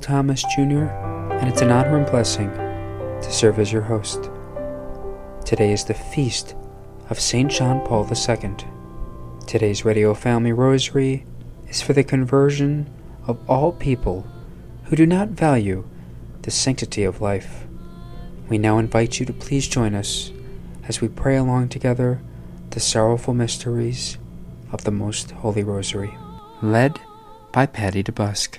Thomas Jr., and it's an honor and blessing to serve as your host. Today is the feast of St. John Paul II. Today's Radio Family Rosary is for the conversion of all people who do not value the sanctity of life. We now invite you to please join us as we pray along together the sorrowful mysteries of the Most Holy Rosary, led by Patty DeBusk.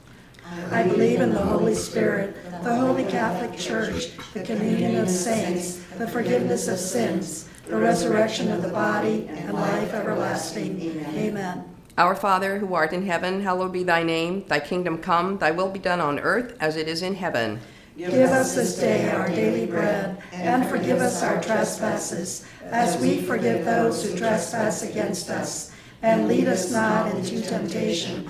I believe in the Holy Spirit, the Holy Catholic Church, the communion of saints, the forgiveness of sins, the resurrection of the body, and life everlasting. Amen. Our Father, who art in heaven, hallowed be thy name. Thy kingdom come, thy will be done on earth as it is in heaven. Give us this day our daily bread, and forgive us our trespasses, as we forgive those who trespass against us. And lead us not into temptation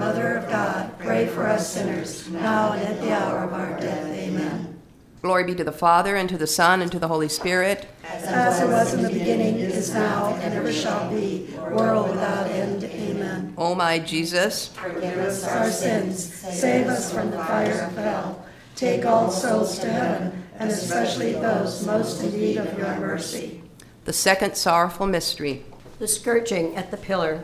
Mother of God, pray for us sinners, now and at the hour of our death. Amen. Glory be to the Father, and to the Son, and to the Holy Spirit. As it was in the beginning, is now, and ever shall be, world without end. Amen. O my Jesus, Forgive us our sins, save us from the fire of hell. Take all souls to heaven, and especially those most in need of your mercy. the second sorrowful mystery. The scourging at the pillar.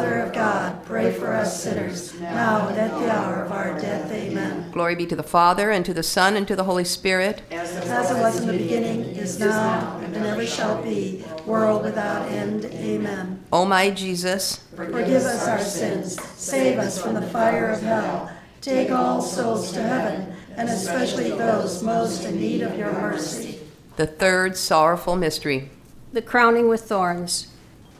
of God, pray for us sinners, now and at the hour of our death. Amen. Glory be to the Father, and to the Son, and to the Holy Spirit. As it was in the beginning, is now, and ever shall be, world without end. Amen. O my Jesus, Forgive us our sins, save us from the fire of hell, take all souls to heaven, and especially those most in need of your mercy. the third sorrowful mystery. The crowning with thorns.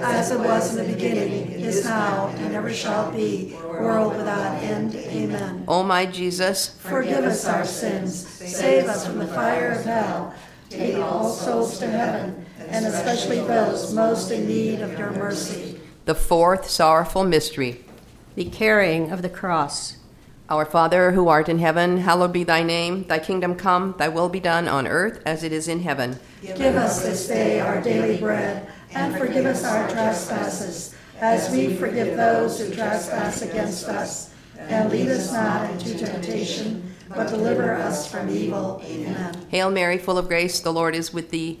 As it was in the beginning, is now, and ever shall be, world without end. Amen. O my Jesus, Forgive us our sins, save us from the fire of hell, take all souls to heaven, and especially those most in need of your mercy. the fourth sorrowful mystery. The carrying of the cross. Our Father who art in heaven, hallowed be thy name. Thy kingdom come, thy will be done on earth as it is in heaven. Give us this day our daily bread, and forgive us our trespasses, as we forgive those who trespass against us. And lead us not into temptation, but deliver us from evil. Amen. Hail Mary, full of grace, the Lord is with thee.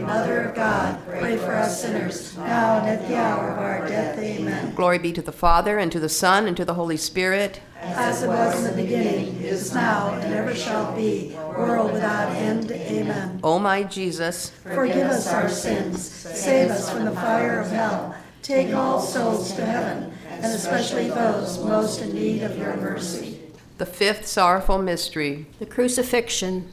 Mary, Mother of God, pray for us sinners, now and at the hour of our death. Amen. Glory be to the Father, and to the Son, and to the Holy Spirit. As it was in the beginning, is now, and ever shall be, world without end. Amen. O my Jesus, Forgive us our sins, save us from the fire of hell, take all souls to heaven, and especially those most in need of your mercy. the fifth sorrowful mystery. The crucifixion.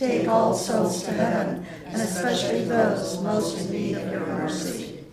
take all souls to heaven, and especially those most in need of your mercy.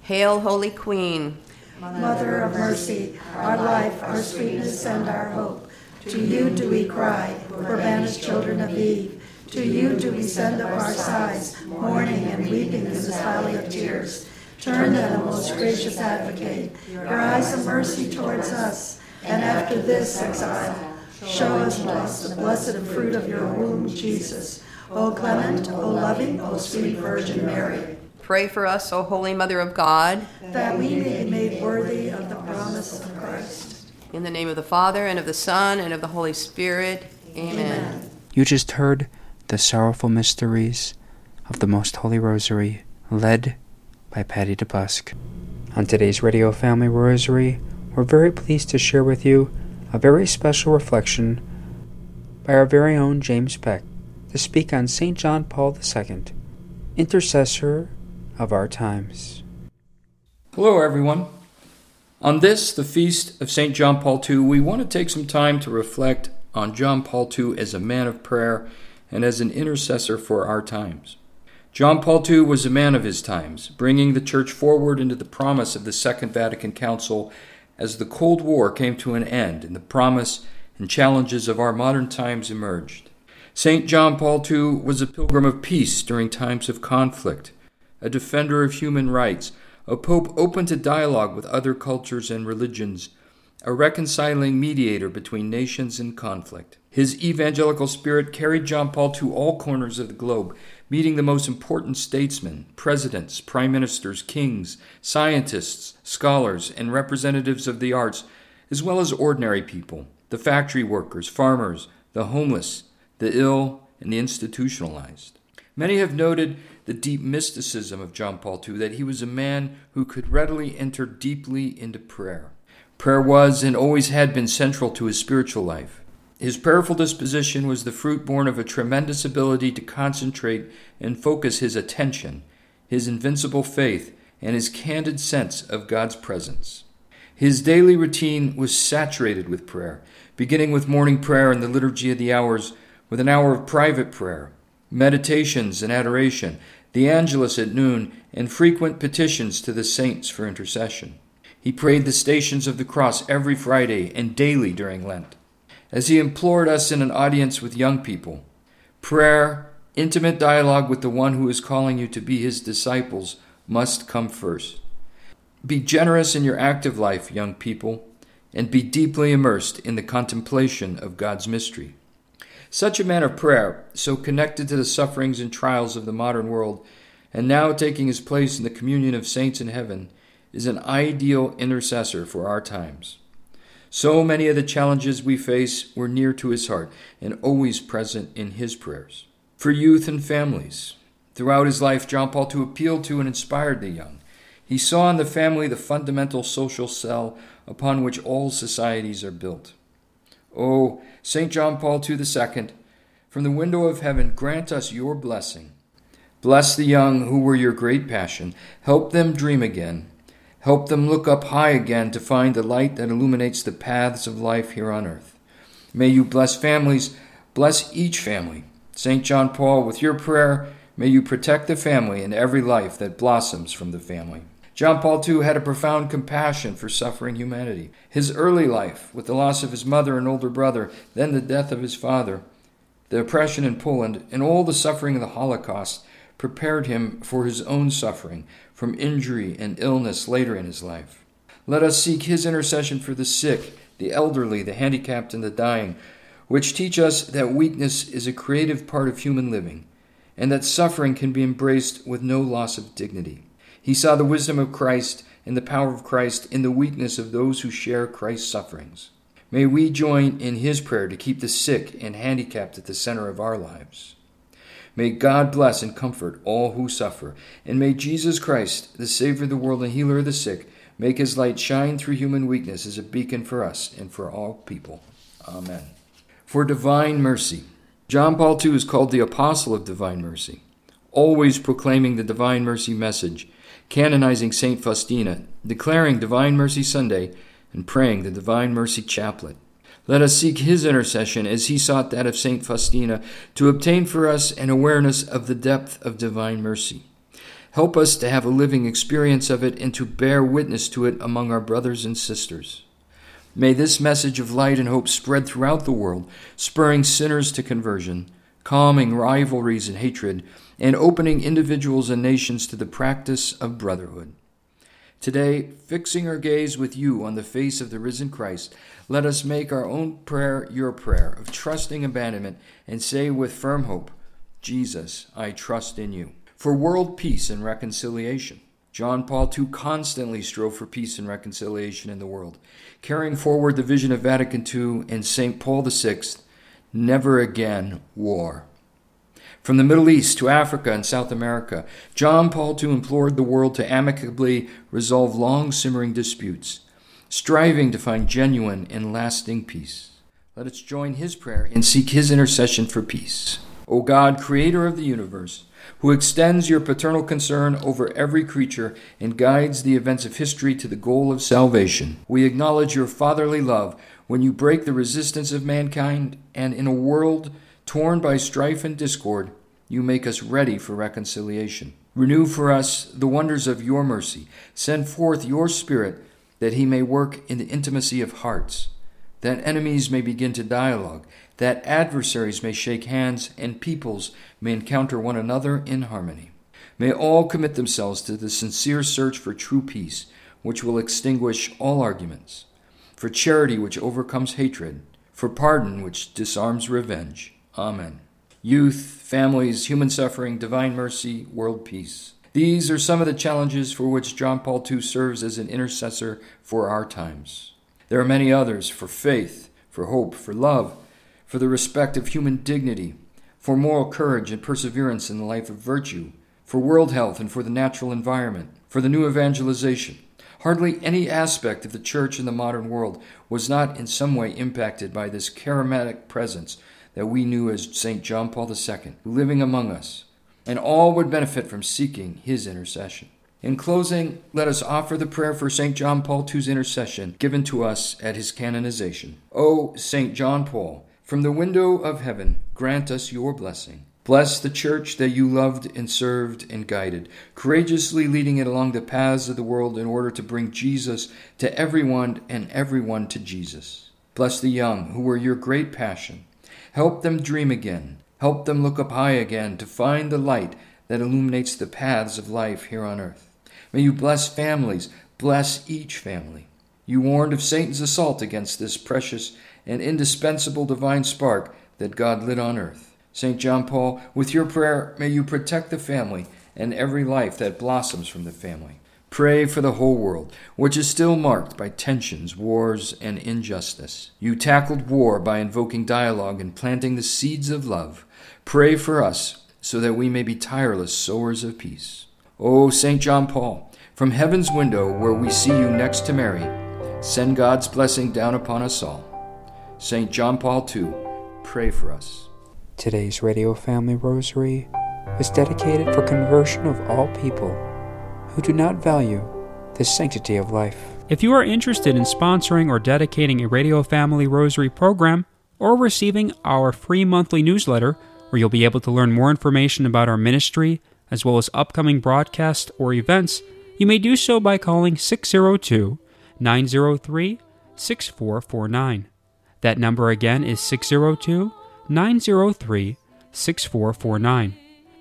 Hail, Holy Queen. Mother of mercy, our life, our sweetness, and our hope. To you do we cry, poor banished children of Eve. To you do we send up our sighs, mourning and weeping in this valley of tears. Turn then, O most gracious advocate, your eyes of mercy towards us, and after this exile, show us blessed, the blessed fruit of your womb, Jesus. O clement, O loving, O sweet Virgin Mary, Pray for us, O Holy Mother of God. that we may be made worthy of the promise of Christ. In the name of the Father, and of the Son, and of the Holy Spirit. Amen. You just heard the sorrowful mysteries of the Most Holy Rosary, led by Patty DeBusk. On today's Radio Family Rosary, we're very pleased to share with you a very special reflection by our very own James Peck to speak on St. John Paul II, intercessor of our times. Hello, everyone. On this, the feast of St. John Paul II, we want to take some time to reflect on John Paul II as a man of prayer and as an intercessor for our times. John Paul II was a man of his times, bringing the church forward into the promise of the Second Vatican Council as the Cold War came to an end and the promise and challenges of our modern times emerged. St. John Paul II was a pilgrim of peace during times of conflict, a defender of human rights, a pope open to dialogue with other cultures and religions, a reconciling mediator between nations in conflict. His evangelical spirit carried John Paul to all corners of the globe, meeting the most important statesmen, presidents, prime ministers, kings, scientists, scholars, and representatives of the arts, as well as ordinary people, the factory workers, farmers, the homeless, the ill, and the institutionalized. Many have noted the deep mysticism of John Paul II, that he was a man who could readily enter deeply into prayer. Prayer was and always had been central to his spiritual life. His prayerful disposition was the fruit born of a tremendous ability to concentrate and focus his attention, his invincible faith, and his candid sense of God's presence. His daily routine was saturated with prayer, beginning with morning prayer and the liturgy of the hours, with an hour of private prayer, meditations and adoration, the Angelus at noon, and frequent petitions to the saints for intercession. He prayed the stations of the cross every Friday and daily during Lent. As he implored us in an audience with young people, prayer, intimate dialogue with the one who is calling you to be his disciples, must come first. Be generous in your active life, young people, and be deeply immersed in the contemplation of God's mystery. Such a man of prayer, so connected to the sufferings and trials of the modern world, and now taking his place in the communion of saints in heaven, is an ideal intercessor for our times. So many of the challenges we face were near to his heart and always present in his prayers. For youth and families, throughout his life, John Paul II appealed to and inspired the young. He saw in the family the fundamental social cell upon which all societies are built. Oh, St. John Paul II, from the window of heaven, grant us your blessing. Bless the young who were your great passion. Help them dream again. Help them look up high again to find the light that illuminates the paths of life here on earth. May you bless families, bless each family. St. John Paul, with your prayer, may you protect the family and every life that blossoms from the family. John Paul II had a profound compassion for suffering humanity. His early life, with the loss of his mother and older brother, then the death of his father, the oppression in Poland, and all the suffering of the Holocaust, prepared him for his own suffering from injury and illness later in his life. Let us seek his intercession for the sick, the elderly, the handicapped, and the dying, which teach us that weakness is a creative part of human living, and that suffering can be embraced with no loss of dignity. He saw the wisdom of Christ and the power of Christ in the weakness of those who share Christ's sufferings. May we join in his prayer to keep the sick and handicapped at the center of our lives. May God bless and comfort all who suffer, and may Jesus Christ, the Savior of the world and healer of the sick, make his light shine through human weakness as a beacon for us and for all people. Amen. For divine mercy. John Paul II is called the Apostle of Divine Mercy, always proclaiming the Divine Mercy message, canonizing St. Faustina, declaring Divine Mercy Sunday, and praying the Divine Mercy Chaplet. Let us seek his intercession as he sought that of St. Faustina to obtain for us an awareness of the depth of divine mercy. Help us to have a living experience of it and to bear witness to it among our brothers and sisters. May this message of light and hope spread throughout the world, spurring sinners to conversion, calming rivalries and hatred, and opening individuals and nations to the practice of brotherhood. Today, fixing our gaze with you on the face of the risen Christ, let us make our own prayer your prayer of trusting abandonment and say with firm hope, Jesus, I trust in you. For world peace and reconciliation. John Paul II constantly strove for peace and reconciliation in the world, carrying forward the vision of Vatican II and St. Paul VI never again war. From the Middle East to Africa and South America, John Paul II implored the world to amicably resolve long simmering disputes, striving to find genuine and lasting peace. Let us join his prayer and seek his intercession for peace. O God, creator of the universe, who extends your paternal concern over every creature and guides the events of history to the goal of salvation. We acknowledge your fatherly love when you break the resistance of mankind, and in a world torn by strife and discord, you make us ready for reconciliation. Renew for us the wonders of your mercy. Send forth your Spirit that he may work in the intimacy of hearts, that enemies may begin to dialogue that adversaries may shake hands and peoples may encounter one another in harmony. May all commit themselves to the sincere search for true peace, which will extinguish all arguments, for charity which overcomes hatred, for pardon which disarms revenge. Amen. Youth, families, human suffering, divine mercy, world peace. These are some of the challenges for which John Paul II serves as an intercessor for our times. There are many others for faith, for hope, for love, for the respect of human dignity, for moral courage and perseverance in the life of virtue, for world health and for the natural environment, for the new evangelization. Hardly any aspect of the church in the modern world was not in some way impacted by this charismatic presence that we knew as St. John Paul II, living among us, and all would benefit from seeking his intercession. In closing, let us offer the prayer for St. John Paul II's intercession given to us at his canonization. O St. John Paul, from the window of heaven, grant us your blessing. Bless the church that you loved and served and guided, courageously leading it along the paths of the world in order to bring Jesus to everyone and everyone to Jesus. Bless the young who were your great passion. Help them dream again. Help them look up high again to find the light that illuminates the paths of life here on earth. May you bless families, bless each family. You warned of Satan's assault against this precious and indispensable divine spark that God lit on earth. St. John Paul, with your prayer, may you protect the family and every life that blossoms from the family. Pray for the whole world, which is still marked by tensions, wars, and injustice. You tackled war by invoking dialogue and planting the seeds of love. Pray for us so that we may be tireless sowers of peace. O St. John Paul, from heaven's window where we see you next to Mary, send God's blessing down upon us all. St. John Paul II, pray for us. Today's Radio Family Rosary is dedicated for conversion of all people who do not value the sanctity of life. If you are interested in sponsoring or dedicating a Radio Family Rosary program or receiving our free monthly newsletter, where you'll be able to learn more information about our ministry as well as upcoming broadcasts or events, you may do so by calling 602 903 6449. That number again is 602 903 6449.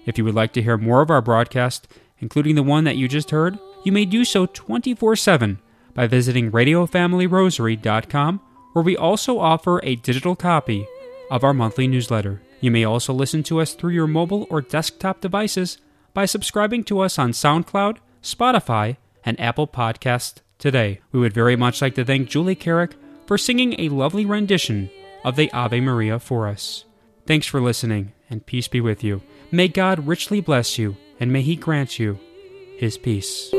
If you would like to hear more of our broadcast, including the one that you just heard, you may do so 24 7 by visiting RadioFamilyRosary.com, where we also offer a digital copy of our monthly newsletter. You may also listen to us through your mobile or desktop devices by subscribing to us on SoundCloud, Spotify, and Apple Podcast today. We would very much like to thank Julie Carrick for singing a lovely rendition of the Ave Maria for us. Thanks for listening, and peace be with you. May God richly bless you, and may He grant you His peace.